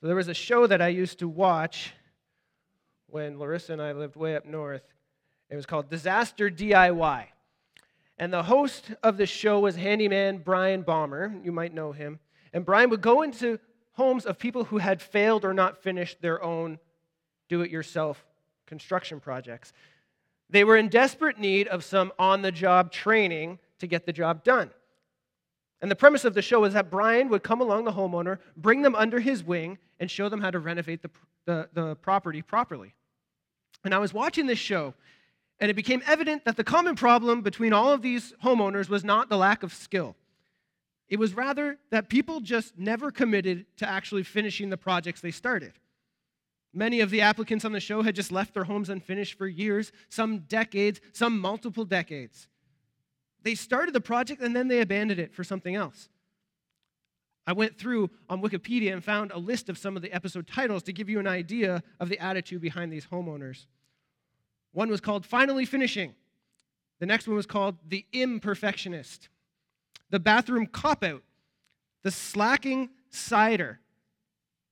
So there was a show that I used to watch when Larissa and I lived way up north. It was called Disaster DIY. And the host of the show was handyman Bryan Baeumler. You might know him. And Bryan would go into homes of people who had failed or not finished their own do it yourself construction projects. They were in desperate need of some on the job training to get the job done. And the premise of the show was that Bryan would come along the homeowner, bring them under his wing, and show them how to renovate the, the, the, property properly. And I was watching this show, and it became evident that the common problem between all of these homeowners was not the lack of skill. It was rather that people just never committed to actually finishing the projects they started. Many of the applicants on the show had just left their homes unfinished for years, some decades, some multiple decades. They started the project and then they abandoned it for something else. I went through on Wikipedia and found a list of some of the episode titles to give you an idea of the attitude behind these homeowners. One was called Finally Finishing. The next one was called The Imperfectionist. The Bathroom Cop Out. The Slacking Cider.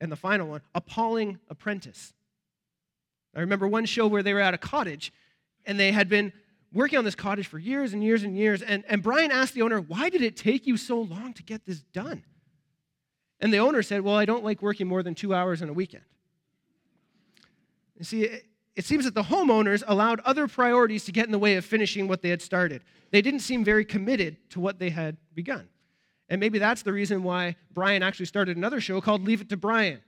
And the final one, Appalling Apprentice. I remember one show where they were at a cottage and they had been working on this cottage for years and years and years. And, and Bryan asked the owner, Why did it take you so long to get this done? And the owner said, Well, I don't like working more than two hours on a weekend. You see, it, it seems that the homeowners allowed other priorities to get in the way of finishing what they had started. They didn't seem very committed to what they had begun. And maybe that's the reason why Bryan actually started another show called Leave It to Bryan.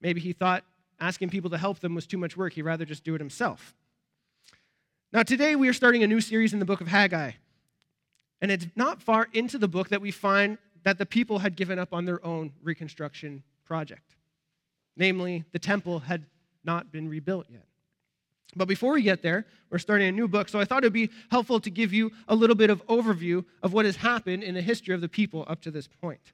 Maybe he thought asking people to help them was too much work. He'd rather just do it himself. Now, today we are starting a new series in the book of Haggai. And it's not far into the book that we find that the people had given up on their own reconstruction project. Namely, the temple had not been rebuilt yet. But before we get there, we're starting a new book, so I thought it would be helpful to give you a little bit of overview of what has happened in the history of the people up to this point.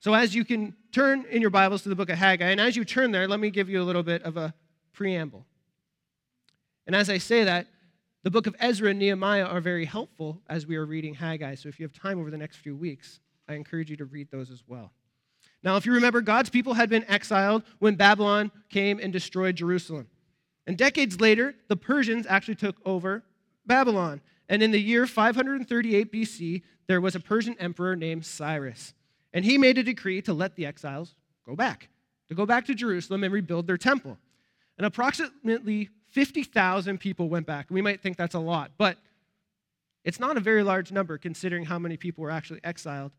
So, as you can turn in your Bibles to the book of Haggai, and as you turn there, let me give you a little bit of a preamble. And as I say that, the book of Ezra and Nehemiah are very helpful as we are reading Haggai. So if you have time over the next few weeks, I encourage you to read those as well. Now, if you remember, God's people had been exiled when Babylon came and destroyed Jerusalem. And decades later, the Persians actually took over Babylon. And in the year 538 BC, there was a Persian emperor named Cyrus. And he made a decree to let the exiles go back, to go back to Jerusalem and rebuild their temple. And approximately 50,000 people went back. We might think that's a lot, but it's not a very large number considering how many people were actually exiled.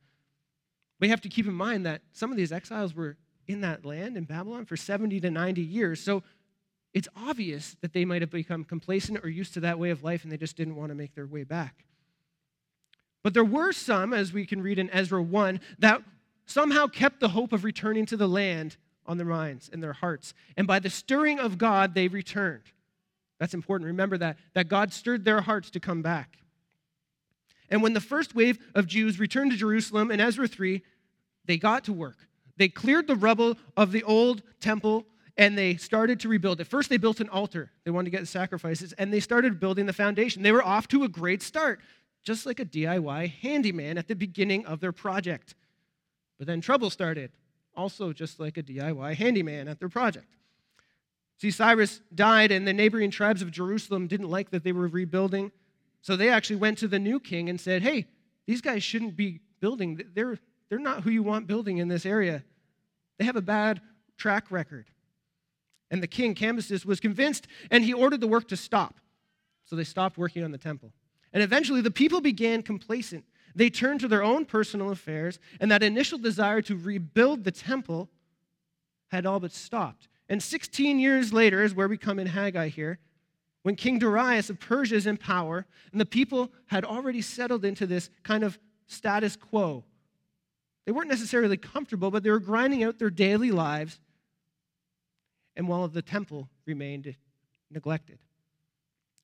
We have to keep in mind that some of these exiles were in that land in Babylon for 70 to 90 years. So it's obvious that they might have become complacent or used to that way of life and they just didn't want to make their way back. But there were some, as we can read in Ezra 1, that somehow kept the hope of returning to the land on their minds and their hearts. And by the stirring of God, they returned. That's important. Remember that, that God stirred their hearts to come back. And when the first wave of Jews returned to Jerusalem in Ezra 3, they got to work. They cleared the rubble of the old temple and they started to rebuild it. First, they built an altar. They wanted to get sacrifices, and they started building the foundation. They were off to a great start, just like a DIY handyman at the beginning of their project. But then trouble started, also just like a DIY handyman at their project. See, Cyrus died, and the neighboring tribes of Jerusalem didn't like that they were rebuilding. So they actually went to the new king and said, Hey, these guys shouldn't be building. They're, they're not who you want building in this area. They have a bad track record. And the king, Cambyses, was convinced, and he ordered the work to stop. So they stopped working on the temple. And eventually, the people began complacent. They turned to their own personal affairs, and that initial desire to rebuild the temple had all but stopped. And 16 years later is where we come in Haggai here, when King Darius of Persia is in power, and the people had already settled into this kind of status quo. They weren't necessarily comfortable, but they were grinding out their daily lives, and while the temple remained neglected.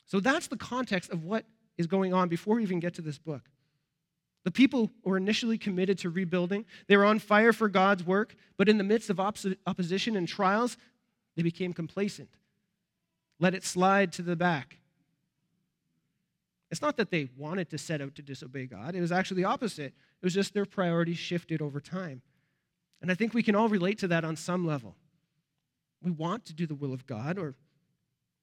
So that's the context of what is going on before we even get to this book. The people were initially committed to rebuilding. They were on fire for God's work, but in the midst of opposition and trials, they became complacent, let it slide to the back. It's not that they wanted to set out to disobey God, it was actually the opposite. It was just their priorities shifted over time. And I think we can all relate to that on some level. We want to do the will of God, or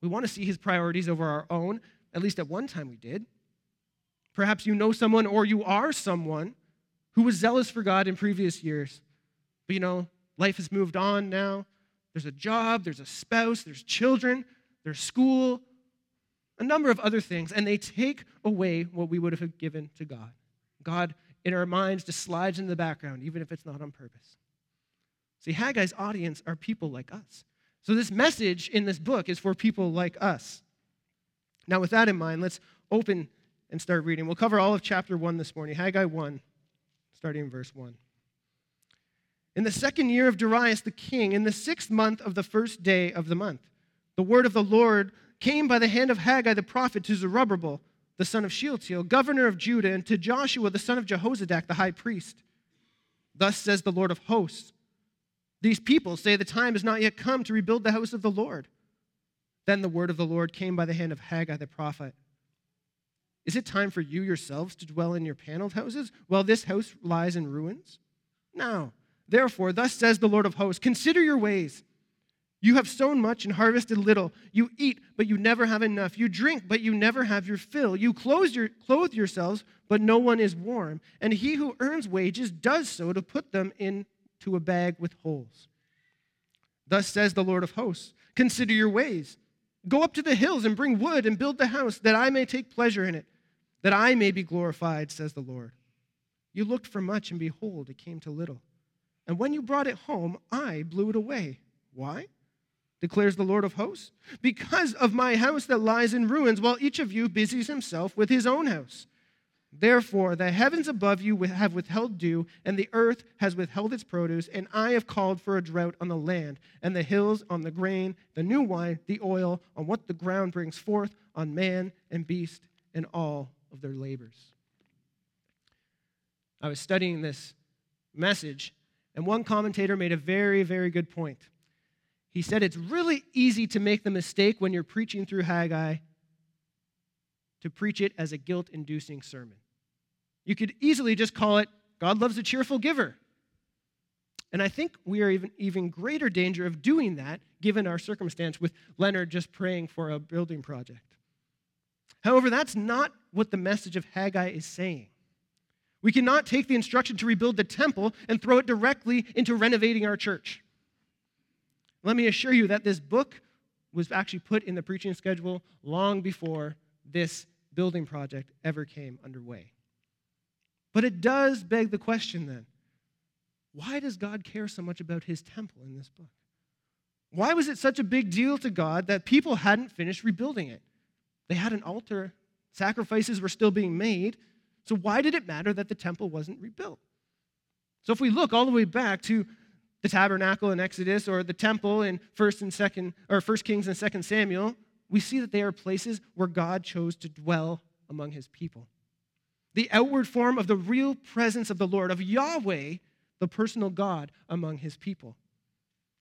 we want to see his priorities over our own. At least at one time we did. Perhaps you know someone or you are someone who was zealous for God in previous years. But you know, life has moved on now. There's a job, there's a spouse, there's children, there's school, a number of other things, and they take away what we would have given to God. God, in our minds, just slides in the background, even if it's not on purpose. See, Haggai's audience are people like us. So, this message in this book is for people like us. Now, with that in mind, let's open and start reading. We'll cover all of chapter 1 this morning, Haggai 1, starting in verse 1. In the second year of Darius the king, in the sixth month of the first day of the month, the word of the Lord came by the hand of Haggai the prophet to Zerubbabel, the son of Shealtiel, governor of Judah, and to Joshua the son of Jehozadak, the high priest. Thus says the Lord of hosts These people say the time has not yet come to rebuild the house of the Lord. Then the word of the Lord came by the hand of Haggai the prophet. Is it time for you yourselves to dwell in your paneled houses while this house lies in ruins? Now, therefore, thus says the Lord of hosts Consider your ways. You have sown much and harvested little. You eat, but you never have enough. You drink, but you never have your fill. You clothe, your, clothe yourselves, but no one is warm. And he who earns wages does so to put them into a bag with holes. Thus says the Lord of hosts Consider your ways. Go up to the hills and bring wood and build the house, that I may take pleasure in it, that I may be glorified, says the Lord. You looked for much, and behold, it came to little. And when you brought it home, I blew it away. Why? declares the Lord of hosts, because of my house that lies in ruins, while each of you busies himself with his own house. Therefore, the heavens above you have withheld dew, and the earth has withheld its produce, and I have called for a drought on the land, and the hills on the grain, the new wine, the oil, on what the ground brings forth, on man and beast, and all of their labors. I was studying this message, and one commentator made a very, very good point. He said it's really easy to make the mistake when you're preaching through Haggai to preach it as a guilt inducing sermon. You could easily just call it God loves a cheerful giver. And I think we are even even greater danger of doing that given our circumstance with Leonard just praying for a building project. However, that's not what the message of Haggai is saying. We cannot take the instruction to rebuild the temple and throw it directly into renovating our church. Let me assure you that this book was actually put in the preaching schedule long before this building project ever came underway. But it does beg the question then why does God care so much about his temple in this book? Why was it such a big deal to God that people hadn't finished rebuilding it? They had an altar, sacrifices were still being made. So, why did it matter that the temple wasn't rebuilt? So, if we look all the way back to the tabernacle in Exodus or the temple in First and Second or First Kings and Second Samuel, we see that they are places where God chose to dwell among his people. The outward form of the real presence of the Lord, of Yahweh, the personal God among his people.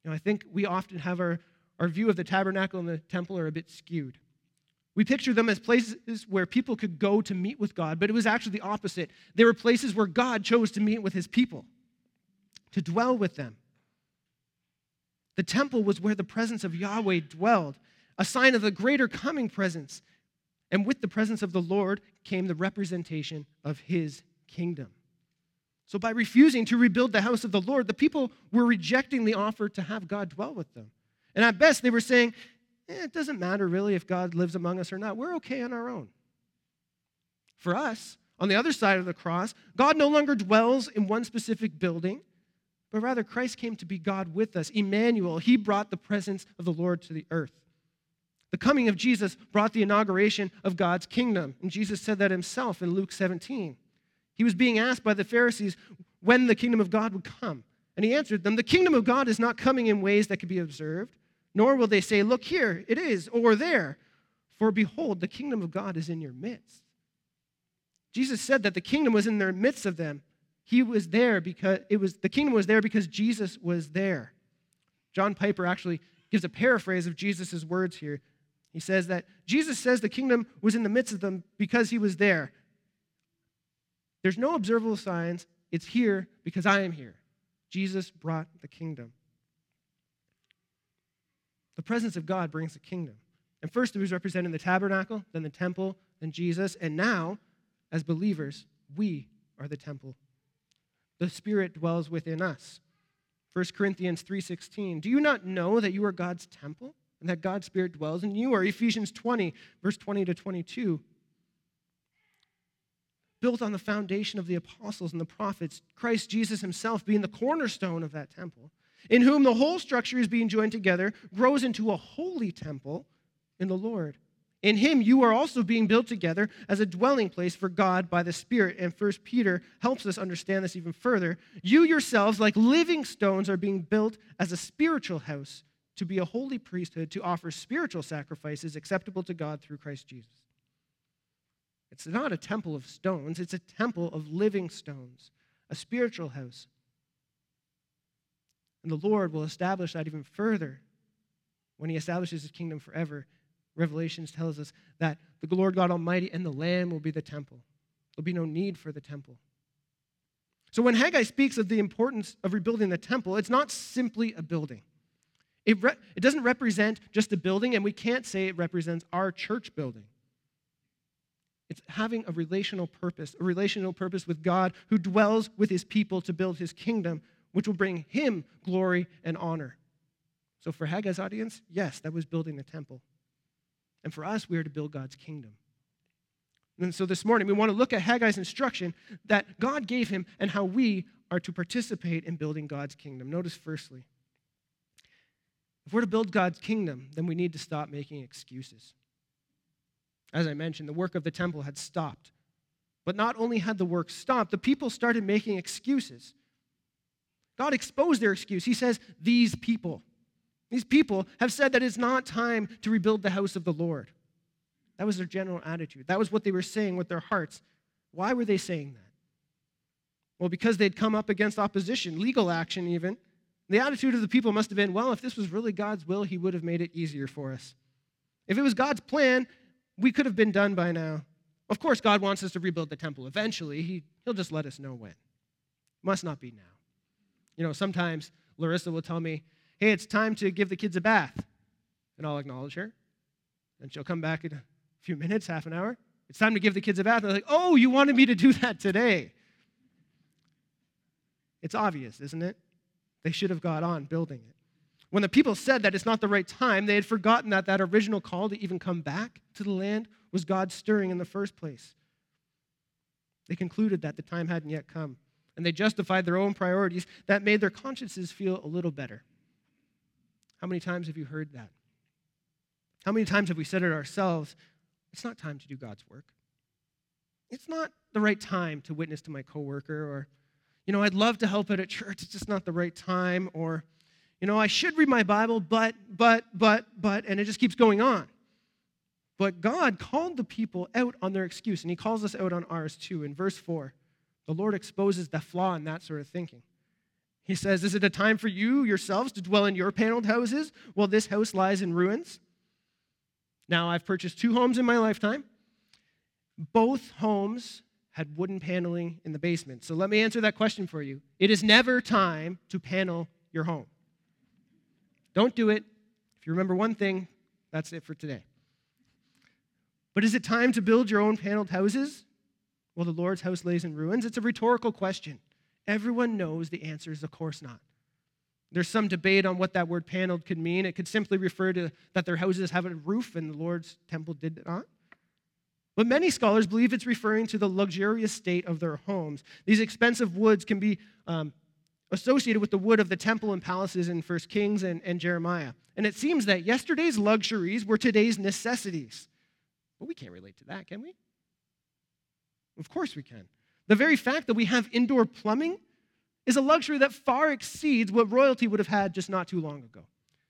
You know, I think we often have our, our view of the tabernacle and the temple are a bit skewed. We picture them as places where people could go to meet with God, but it was actually the opposite. They were places where God chose to meet with his people, to dwell with them. The temple was where the presence of Yahweh dwelled, a sign of the greater coming presence. And with the presence of the Lord came the representation of his kingdom. So, by refusing to rebuild the house of the Lord, the people were rejecting the offer to have God dwell with them. And at best, they were saying, eh, it doesn't matter really if God lives among us or not. We're okay on our own. For us, on the other side of the cross, God no longer dwells in one specific building but rather Christ came to be God with us. Emmanuel, he brought the presence of the Lord to the earth. The coming of Jesus brought the inauguration of God's kingdom. And Jesus said that himself in Luke 17. He was being asked by the Pharisees when the kingdom of God would come. And he answered them, The kingdom of God is not coming in ways that can be observed, nor will they say, Look here, it is, or there. For behold, the kingdom of God is in your midst. Jesus said that the kingdom was in their midst of them. He was there because it was the kingdom was there because Jesus was there. John Piper actually gives a paraphrase of Jesus' words here. He says that Jesus says the kingdom was in the midst of them because he was there. There's no observable signs. It's here because I am here. Jesus brought the kingdom. The presence of God brings the kingdom. And first it was represented in the tabernacle, then the temple, then Jesus, and now, as believers, we are the temple. The Spirit dwells within us. 1 Corinthians 3:16. Do you not know that you are God's temple and that God's Spirit dwells in you? Or Ephesians 20, verse 20 to 22. Built on the foundation of the apostles and the prophets, Christ Jesus himself being the cornerstone of that temple, in whom the whole structure is being joined together, grows into a holy temple in the Lord. In him you are also being built together as a dwelling place for God by the Spirit. And First Peter helps us understand this even further. You yourselves, like living stones, are being built as a spiritual house to be a holy priesthood, to offer spiritual sacrifices acceptable to God through Christ Jesus. It's not a temple of stones, it's a temple of living stones, a spiritual house. And the Lord will establish that even further when he establishes his kingdom forever Revelations tells us that the Lord God Almighty and the Lamb will be the temple. There'll be no need for the temple. So when Haggai speaks of the importance of rebuilding the temple, it's not simply a building. It, re- it doesn't represent just a building, and we can't say it represents our church building. It's having a relational purpose, a relational purpose with God who dwells with his people to build his kingdom, which will bring him glory and honor. So for Haggai's audience, yes, that was building the temple. And for us, we are to build God's kingdom. And so this morning, we want to look at Haggai's instruction that God gave him and how we are to participate in building God's kingdom. Notice, firstly, if we're to build God's kingdom, then we need to stop making excuses. As I mentioned, the work of the temple had stopped. But not only had the work stopped, the people started making excuses. God exposed their excuse. He says, These people. These people have said that it's not time to rebuild the house of the Lord. That was their general attitude. That was what they were saying with their hearts. Why were they saying that? Well, because they'd come up against opposition, legal action even. The attitude of the people must have been well, if this was really God's will, He would have made it easier for us. If it was God's plan, we could have been done by now. Of course, God wants us to rebuild the temple eventually. He, he'll just let us know when. Must not be now. You know, sometimes Larissa will tell me, hey, it's time to give the kids a bath. And I'll acknowledge her. And she'll come back in a few minutes, half an hour. It's time to give the kids a bath. And they're like, oh, you wanted me to do that today. It's obvious, isn't it? They should have got on building it. When the people said that it's not the right time, they had forgotten that that original call to even come back to the land was God stirring in the first place. They concluded that the time hadn't yet come, and they justified their own priorities that made their consciences feel a little better. How many times have you heard that? How many times have we said it ourselves? It's not time to do God's work. It's not the right time to witness to my coworker, or, you know, I'd love to help out at church. It's just not the right time, or, you know, I should read my Bible, but, but, but, but, and it just keeps going on. But God called the people out on their excuse, and He calls us out on ours too. In verse 4, the Lord exposes the flaw in that sort of thinking. He says, Is it a time for you yourselves to dwell in your paneled houses while this house lies in ruins? Now, I've purchased two homes in my lifetime. Both homes had wooden paneling in the basement. So let me answer that question for you. It is never time to panel your home. Don't do it. If you remember one thing, that's it for today. But is it time to build your own paneled houses while the Lord's house lays in ruins? It's a rhetorical question. Everyone knows the answer is, of course, not. There's some debate on what that word paneled could mean. It could simply refer to that their houses have a roof and the Lord's temple did not. But many scholars believe it's referring to the luxurious state of their homes. These expensive woods can be um, associated with the wood of the temple and palaces in 1 Kings and, and Jeremiah. And it seems that yesterday's luxuries were today's necessities. But we can't relate to that, can we? Of course we can. The very fact that we have indoor plumbing is a luxury that far exceeds what royalty would have had just not too long ago.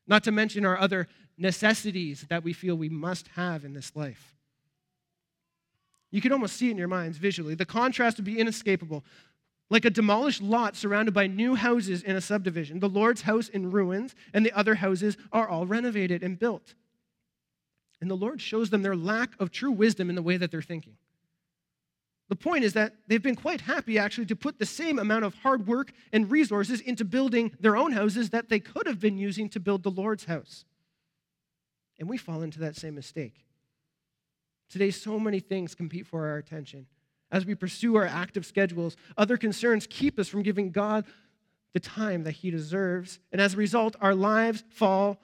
Not to mention our other necessities that we feel we must have in this life. You can almost see it in your minds visually. The contrast would be inescapable. Like a demolished lot surrounded by new houses in a subdivision, the Lord's house in ruins, and the other houses are all renovated and built. And the Lord shows them their lack of true wisdom in the way that they're thinking. The point is that they've been quite happy actually to put the same amount of hard work and resources into building their own houses that they could have been using to build the Lord's house. And we fall into that same mistake. Today, so many things compete for our attention. As we pursue our active schedules, other concerns keep us from giving God the time that He deserves. And as a result, our lives fall,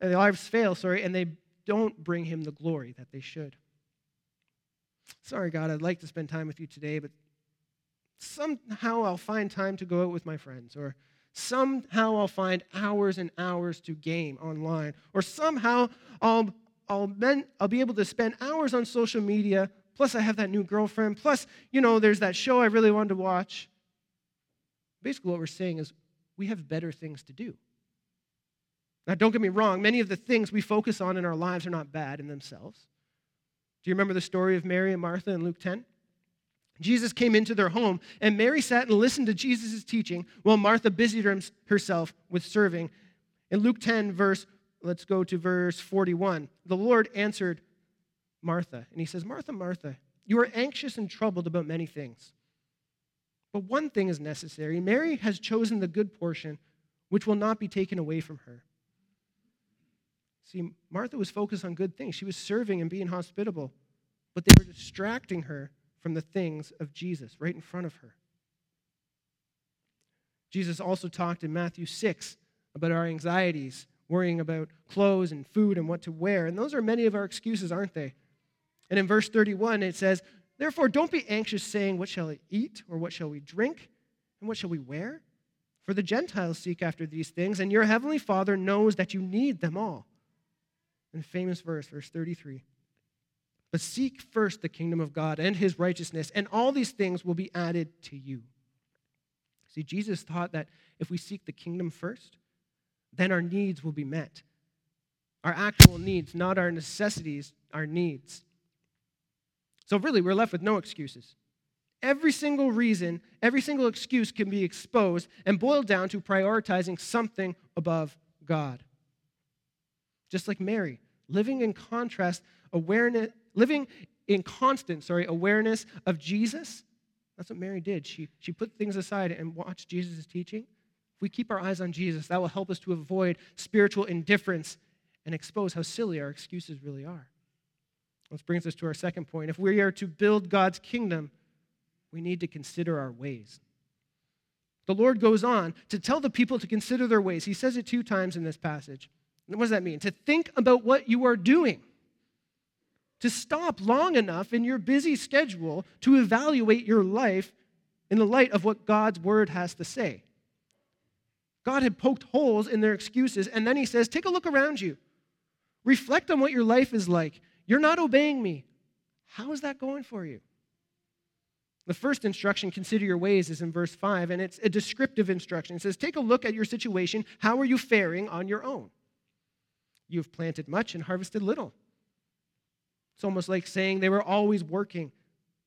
and uh, lives fail, sorry, and they don't bring Him the glory that they should. Sorry, God, I'd like to spend time with you today, but somehow I'll find time to go out with my friends, or somehow I'll find hours and hours to game online, or somehow I'll, I'll, I'll be able to spend hours on social media. Plus, I have that new girlfriend. Plus, you know, there's that show I really wanted to watch. Basically, what we're saying is we have better things to do. Now, don't get me wrong, many of the things we focus on in our lives are not bad in themselves. Do you remember the story of Mary and Martha in Luke 10? Jesus came into their home, and Mary sat and listened to Jesus' teaching while Martha busied herself with serving. In Luke 10, verse, let's go to verse 41. The Lord answered Martha, and he says, Martha, Martha, you are anxious and troubled about many things. But one thing is necessary. Mary has chosen the good portion, which will not be taken away from her. See, Martha was focused on good things. She was serving and being hospitable, but they were distracting her from the things of Jesus right in front of her. Jesus also talked in Matthew 6 about our anxieties, worrying about clothes and food and what to wear. And those are many of our excuses, aren't they? And in verse 31, it says, Therefore, don't be anxious, saying, What shall we eat, or what shall we drink, and what shall we wear? For the Gentiles seek after these things, and your heavenly Father knows that you need them all. And famous verse, verse 33. But seek first the kingdom of God and his righteousness, and all these things will be added to you. See, Jesus taught that if we seek the kingdom first, then our needs will be met. Our actual needs, not our necessities, our needs. So, really, we're left with no excuses. Every single reason, every single excuse can be exposed and boiled down to prioritizing something above God just like Mary, living in contrast, awareness, living in constant, sorry, awareness of Jesus. That's what Mary did. She, she put things aside and watched Jesus' teaching. If we keep our eyes on Jesus, that will help us to avoid spiritual indifference and expose how silly our excuses really are. This brings us to our second point. If we are to build God's kingdom, we need to consider our ways. The Lord goes on to tell the people to consider their ways. He says it two times in this passage. What does that mean? To think about what you are doing. To stop long enough in your busy schedule to evaluate your life in the light of what God's word has to say. God had poked holes in their excuses, and then he says, Take a look around you. Reflect on what your life is like. You're not obeying me. How is that going for you? The first instruction, consider your ways, is in verse 5, and it's a descriptive instruction. It says, Take a look at your situation. How are you faring on your own? You've planted much and harvested little. It's almost like saying they were always working.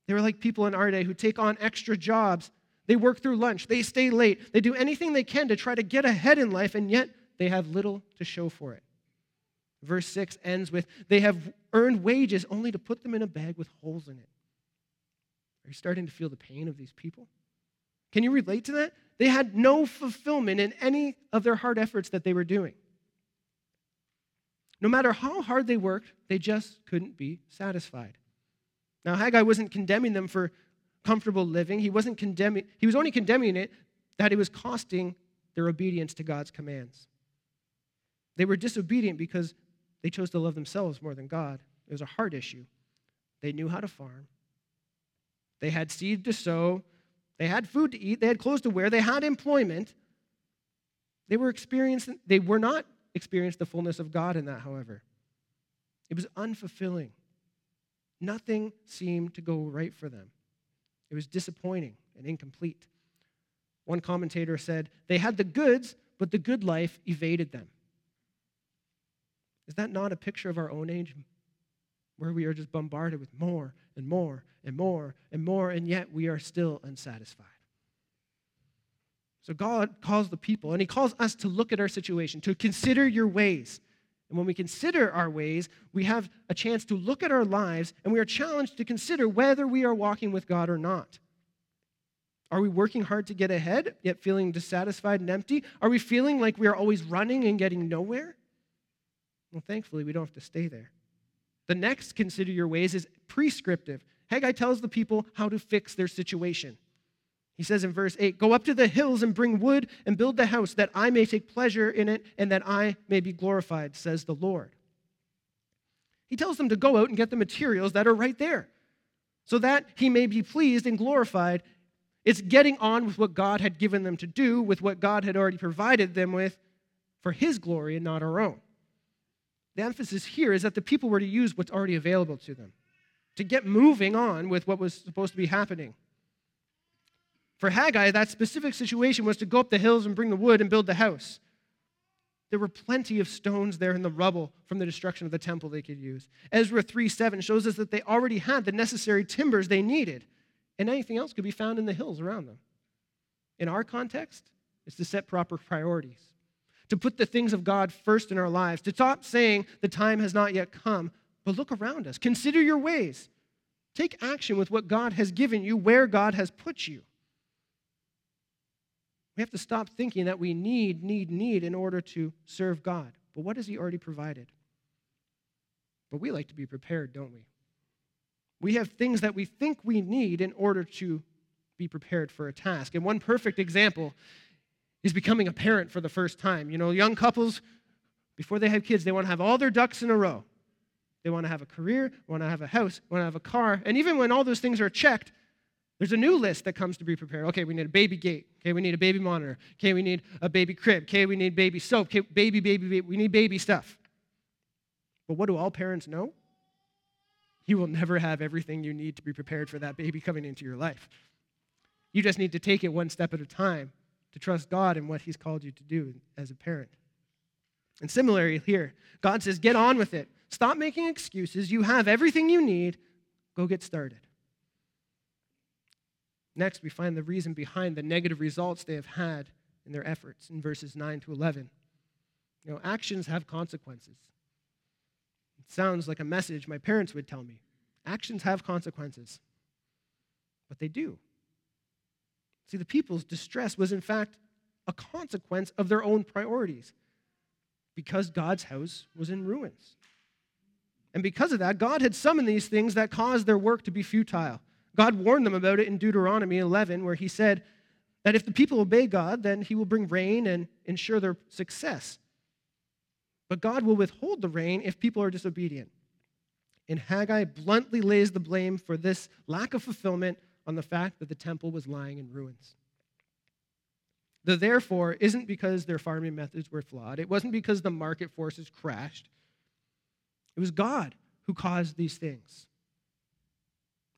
They were like people in our day who take on extra jobs. They work through lunch, they stay late, they do anything they can to try to get ahead in life, and yet they have little to show for it. Verse 6 ends with They have earned wages only to put them in a bag with holes in it. Are you starting to feel the pain of these people? Can you relate to that? They had no fulfillment in any of their hard efforts that they were doing. No matter how hard they worked, they just couldn't be satisfied. Now, Haggai wasn't condemning them for comfortable living. He wasn't condemning, he was only condemning it that it was costing their obedience to God's commands. They were disobedient because they chose to love themselves more than God. It was a heart issue. They knew how to farm. They had seed to sow. They had food to eat. They had clothes to wear. They had employment. They were experiencing, they were not experienced the fullness of God in that, however. It was unfulfilling. Nothing seemed to go right for them. It was disappointing and incomplete. One commentator said, They had the goods, but the good life evaded them. Is that not a picture of our own age? Where we are just bombarded with more and more and more and more, and yet we are still unsatisfied. So God calls the people, and He calls us to look at our situation, to consider your ways. And when we consider our ways, we have a chance to look at our lives and we are challenged to consider whether we are walking with God or not. Are we working hard to get ahead, yet feeling dissatisfied and empty? Are we feeling like we are always running and getting nowhere? Well, thankfully, we don't have to stay there. The next consider your ways is prescriptive. Haggai tells the people how to fix their situation. He says in verse 8, Go up to the hills and bring wood and build the house, that I may take pleasure in it and that I may be glorified, says the Lord. He tells them to go out and get the materials that are right there, so that he may be pleased and glorified. It's getting on with what God had given them to do, with what God had already provided them with for his glory and not our own. The emphasis here is that the people were to use what's already available to them, to get moving on with what was supposed to be happening. For Haggai, that specific situation was to go up the hills and bring the wood and build the house. There were plenty of stones there in the rubble from the destruction of the temple they could use. Ezra 3 7 shows us that they already had the necessary timbers they needed, and anything else could be found in the hills around them. In our context, it's to set proper priorities, to put the things of God first in our lives, to stop saying the time has not yet come, but look around us. Consider your ways. Take action with what God has given you, where God has put you. We have to stop thinking that we need, need, need in order to serve God. But what has He already provided? But we like to be prepared, don't we? We have things that we think we need in order to be prepared for a task. And one perfect example is becoming a parent for the first time. You know, young couples, before they have kids, they want to have all their ducks in a row. They want to have a career, want to have a house, want to have a car. And even when all those things are checked, there's a new list that comes to be prepared. Okay, we need a baby gate. Okay, we need a baby monitor. Okay, we need a baby crib. Okay, we need baby soap. Okay, baby, baby, baby. We need baby stuff. But what do all parents know? You will never have everything you need to be prepared for that baby coming into your life. You just need to take it one step at a time to trust God and what He's called you to do as a parent. And similarly, here, God says, get on with it. Stop making excuses. You have everything you need. Go get started. Next, we find the reason behind the negative results they have had in their efforts in verses 9 to 11. You know, actions have consequences. It sounds like a message my parents would tell me. Actions have consequences, but they do. See, the people's distress was in fact a consequence of their own priorities because God's house was in ruins. And because of that, God had summoned these things that caused their work to be futile. God warned them about it in Deuteronomy 11, where he said that if the people obey God, then he will bring rain and ensure their success. But God will withhold the rain if people are disobedient. And Haggai bluntly lays the blame for this lack of fulfillment on the fact that the temple was lying in ruins. The therefore isn't because their farming methods were flawed. It wasn't because the market forces crashed. It was God who caused these things.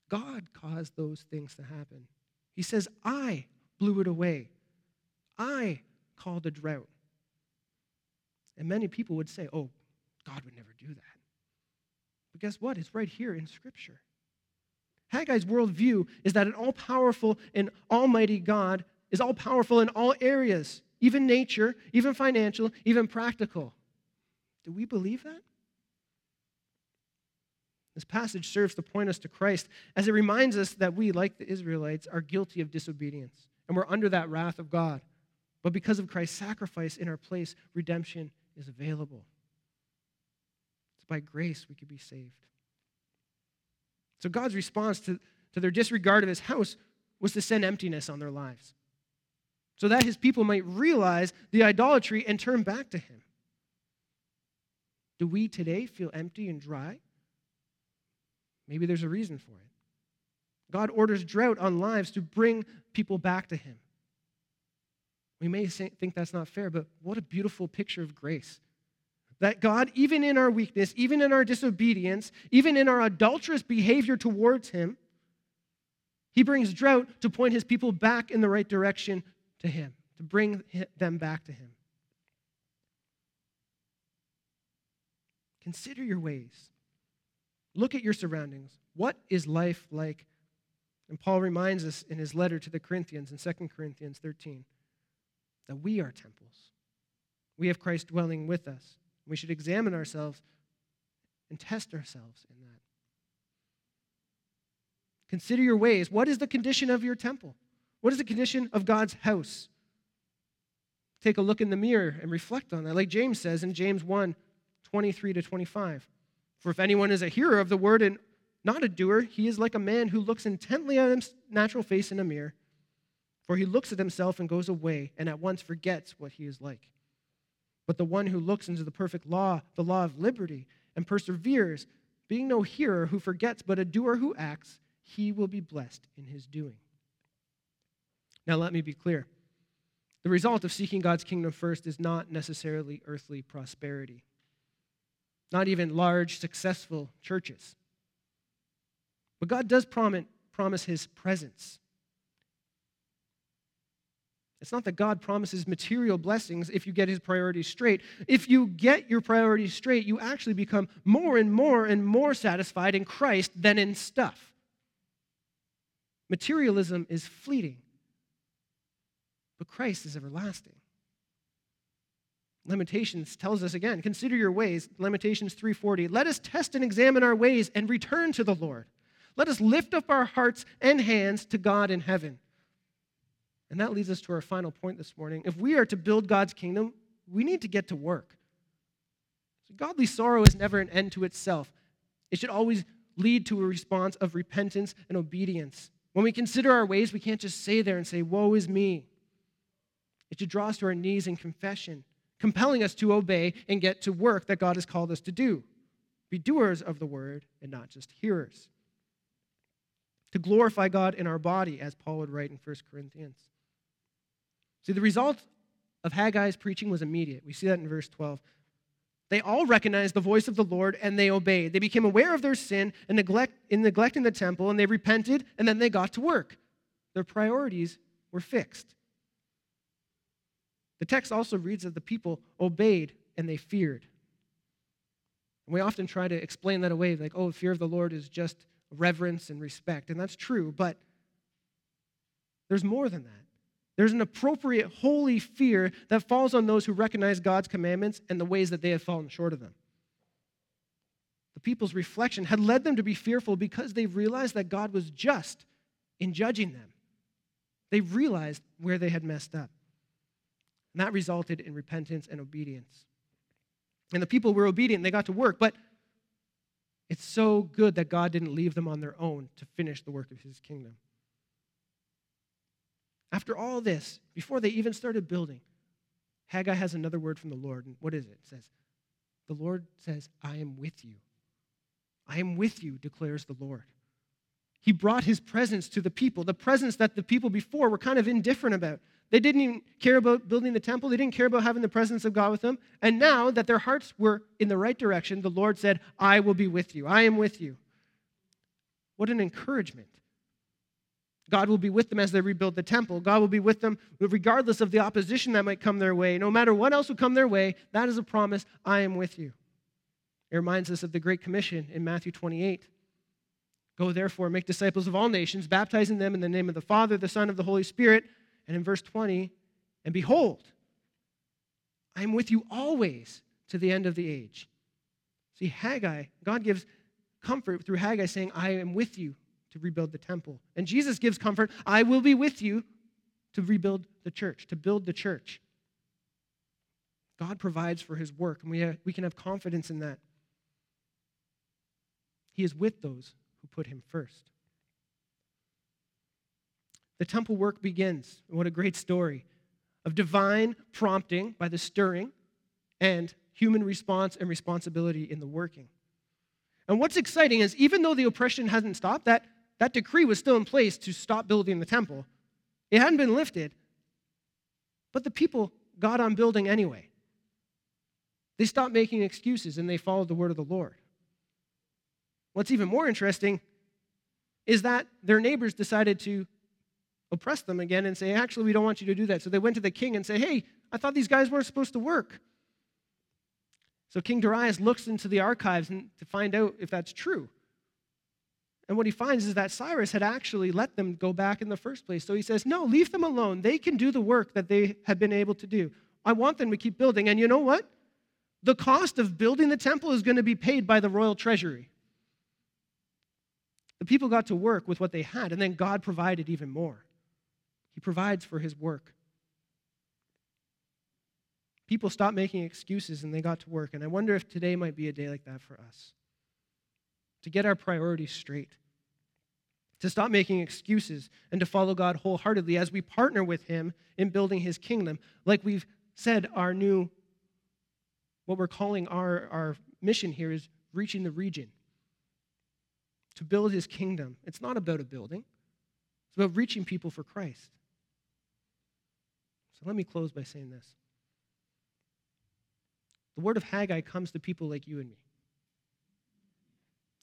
God caused those things to happen. He says, I blew it away. I called a drought. And many people would say, oh, God would never do that. But guess what? It's right here in Scripture. Haggai's worldview is that an all powerful and almighty God is all powerful in all areas, even nature, even financial, even practical. Do we believe that? This passage serves to point us to Christ as it reminds us that we, like the Israelites, are guilty of disobedience and we're under that wrath of God. But because of Christ's sacrifice in our place, redemption is available. It's by grace we could be saved. So God's response to, to their disregard of his house was to send emptiness on their lives so that his people might realize the idolatry and turn back to him. Do we today feel empty and dry? Maybe there's a reason for it. God orders drought on lives to bring people back to Him. We may think that's not fair, but what a beautiful picture of grace. That God, even in our weakness, even in our disobedience, even in our adulterous behavior towards Him, He brings drought to point His people back in the right direction to Him, to bring them back to Him. Consider your ways. Look at your surroundings. What is life like? And Paul reminds us in his letter to the Corinthians in 2 Corinthians 13 that we are temples. We have Christ dwelling with us. We should examine ourselves and test ourselves in that. Consider your ways. What is the condition of your temple? What is the condition of God's house? Take a look in the mirror and reflect on that. Like James says in James 1 23 to 25. For if anyone is a hearer of the word and not a doer, he is like a man who looks intently at his natural face in a mirror. For he looks at himself and goes away and at once forgets what he is like. But the one who looks into the perfect law, the law of liberty, and perseveres, being no hearer who forgets, but a doer who acts, he will be blessed in his doing. Now, let me be clear. The result of seeking God's kingdom first is not necessarily earthly prosperity, not even large, successful churches. But God does promise his presence. It's not that God promises material blessings if you get his priorities straight. If you get your priorities straight, you actually become more and more and more satisfied in Christ than in stuff. Materialism is fleeting, but Christ is everlasting. Lamentations tells us again, consider your ways, Lamentations 3:40. Let us test and examine our ways and return to the Lord. Let us lift up our hearts and hands to God in heaven. And that leads us to our final point this morning. If we are to build God's kingdom, we need to get to work. Godly sorrow is never an end to itself. It should always lead to a response of repentance and obedience. When we consider our ways, we can't just say there and say, Woe is me. It should draw us to our knees in confession, compelling us to obey and get to work that God has called us to do. Be doers of the word and not just hearers. To glorify God in our body, as Paul would write in 1 Corinthians. See, the result of Haggai's preaching was immediate. We see that in verse 12. They all recognized the voice of the Lord and they obeyed. They became aware of their sin and neglect, in neglecting the temple, and they repented, and then they got to work. Their priorities were fixed. The text also reads that the people obeyed and they feared. And we often try to explain that away, like, oh, fear of the Lord is just reverence and respect. And that's true, but there's more than that. There's an appropriate holy fear that falls on those who recognize God's commandments and the ways that they have fallen short of them. The people's reflection had led them to be fearful because they realized that God was just in judging them. They realized where they had messed up. And that resulted in repentance and obedience. And the people were obedient, they got to work, but it's so good that God didn't leave them on their own to finish the work of his kingdom. After all this, before they even started building, Haggai has another word from the Lord. And what is it? It says, The Lord says, I am with you. I am with you, declares the Lord. He brought his presence to the people, the presence that the people before were kind of indifferent about. They didn't even care about building the temple, they didn't care about having the presence of God with them. And now that their hearts were in the right direction, the Lord said, I will be with you. I am with you. What an encouragement. God will be with them as they rebuild the temple. God will be with them regardless of the opposition that might come their way. No matter what else will come their way, that is a promise I am with you. It reminds us of the Great Commission in Matthew 28. Go therefore, make disciples of all nations, baptizing them in the name of the Father, the Son, of the Holy Spirit. And in verse 20, and behold, I am with you always to the end of the age. See, Haggai, God gives comfort through Haggai saying, I am with you to rebuild the temple. And Jesus gives comfort I will be with you to rebuild the church, to build the church. God provides for his work, and we, have, we can have confidence in that. He is with those who put him first. The temple work begins. What a great story of divine prompting by the stirring and human response and responsibility in the working. And what's exciting is even though the oppression hasn't stopped, that that decree was still in place to stop building the temple. It hadn't been lifted, but the people got on building anyway. They stopped making excuses and they followed the word of the Lord. What's even more interesting is that their neighbors decided to oppress them again and say, actually, we don't want you to do that. So they went to the king and say, hey, I thought these guys weren't supposed to work. So King Darius looks into the archives to find out if that's true. And what he finds is that Cyrus had actually let them go back in the first place. So he says, No, leave them alone. They can do the work that they have been able to do. I want them to keep building. And you know what? The cost of building the temple is going to be paid by the royal treasury. The people got to work with what they had, and then God provided even more. He provides for his work. People stopped making excuses and they got to work. And I wonder if today might be a day like that for us. To get our priorities straight, to stop making excuses, and to follow God wholeheartedly as we partner with Him in building His kingdom. Like we've said, our new, what we're calling our, our mission here is reaching the region. To build His kingdom. It's not about a building, it's about reaching people for Christ. So let me close by saying this. The word of Haggai comes to people like you and me.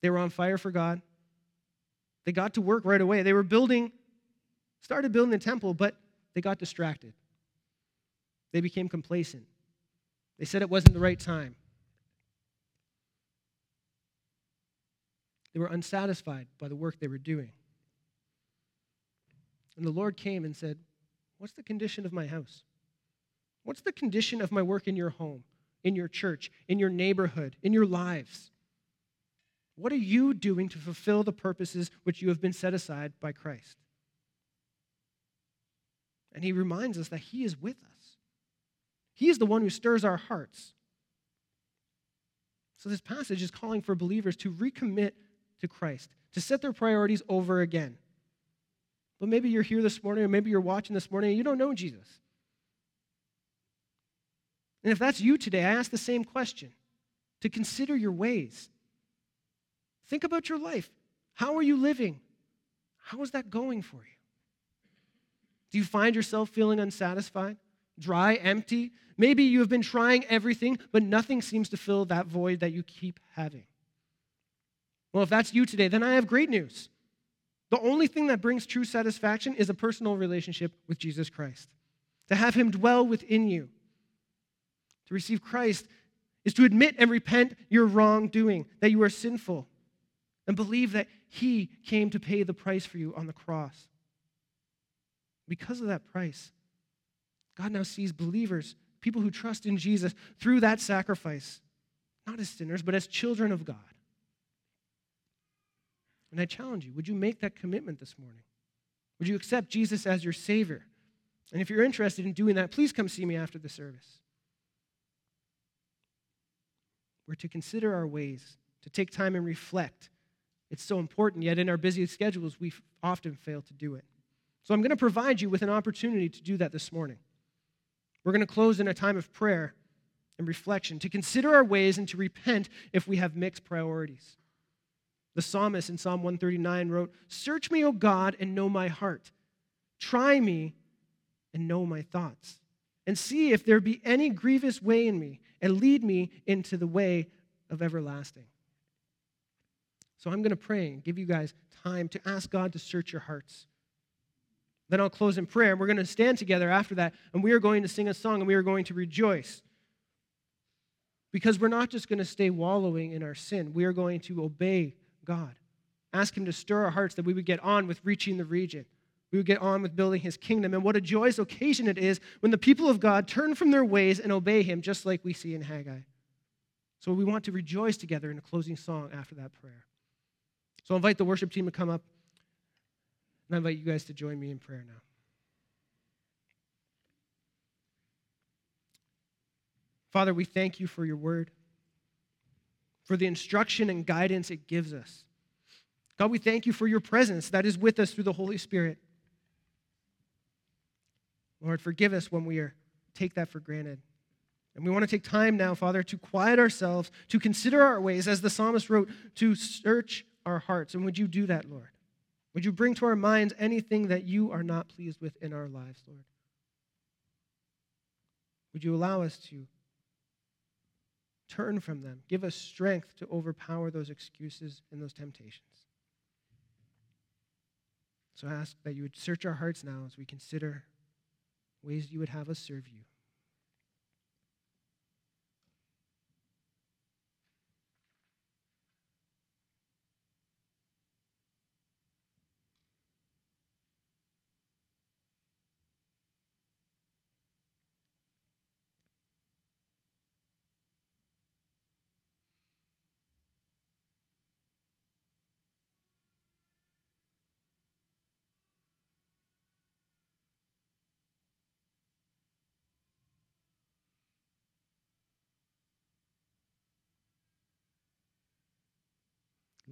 They were on fire for God. They got to work right away. They were building, started building the temple, but they got distracted. They became complacent. They said it wasn't the right time. They were unsatisfied by the work they were doing. And the Lord came and said, What's the condition of my house? What's the condition of my work in your home, in your church, in your neighborhood, in your lives? What are you doing to fulfill the purposes which you have been set aside by Christ? And he reminds us that he is with us. He is the one who stirs our hearts. So, this passage is calling for believers to recommit to Christ, to set their priorities over again. But maybe you're here this morning, or maybe you're watching this morning and you don't know Jesus. And if that's you today, I ask the same question to consider your ways. Think about your life. How are you living? How is that going for you? Do you find yourself feeling unsatisfied, dry, empty? Maybe you have been trying everything, but nothing seems to fill that void that you keep having. Well, if that's you today, then I have great news. The only thing that brings true satisfaction is a personal relationship with Jesus Christ. To have him dwell within you. To receive Christ is to admit and repent your wrongdoing, that you are sinful, and believe that he came to pay the price for you on the cross. Because of that price, God now sees believers, people who trust in Jesus, through that sacrifice, not as sinners, but as children of God. And I challenge you would you make that commitment this morning? Would you accept Jesus as your Savior? And if you're interested in doing that, please come see me after the service. We're to consider our ways, to take time and reflect. It's so important, yet in our busy schedules, we often fail to do it. So I'm going to provide you with an opportunity to do that this morning. We're going to close in a time of prayer and reflection, to consider our ways and to repent if we have mixed priorities. The psalmist in Psalm 139 wrote, Search me, O God, and know my heart. Try me and know my thoughts. And see if there be any grievous way in me, and lead me into the way of everlasting. So I'm going to pray and give you guys time to ask God to search your hearts. Then I'll close in prayer, and we're going to stand together after that, and we are going to sing a song, and we are going to rejoice. Because we're not just going to stay wallowing in our sin, we are going to obey God. Ask Him to stir our hearts that we would get on with reaching the region. We would get on with building His kingdom. And what a joyous occasion it is when the people of God turn from their ways and obey Him, just like we see in Haggai. So we want to rejoice together in a closing song after that prayer. So I'll invite the worship team to come up, and I invite you guys to join me in prayer now. Father, we thank you for your word for the instruction and guidance it gives us. God, we thank you for your presence that is with us through the Holy Spirit. Lord, forgive us when we are, take that for granted. And we want to take time now, Father, to quiet ourselves, to consider our ways, as the psalmist wrote, to search our hearts. And would you do that, Lord? Would you bring to our minds anything that you are not pleased with in our lives, Lord? Would you allow us to turn from them. Give us strength to overpower those excuses and those temptations. So I ask that you would search our hearts now as we consider ways you would have us serve you.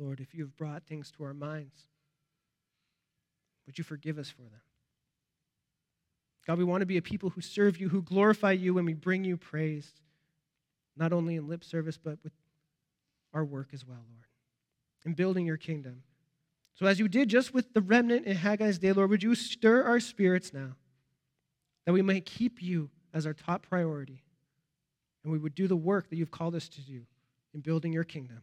Lord, if you have brought things to our minds, would you forgive us for them? God, we want to be a people who serve you, who glorify you when we bring you praise, not only in lip service, but with our work as well, Lord, in building your kingdom. So, as you did just with the remnant in Haggai's day, Lord, would you stir our spirits now that we may keep you as our top priority and we would do the work that you've called us to do in building your kingdom.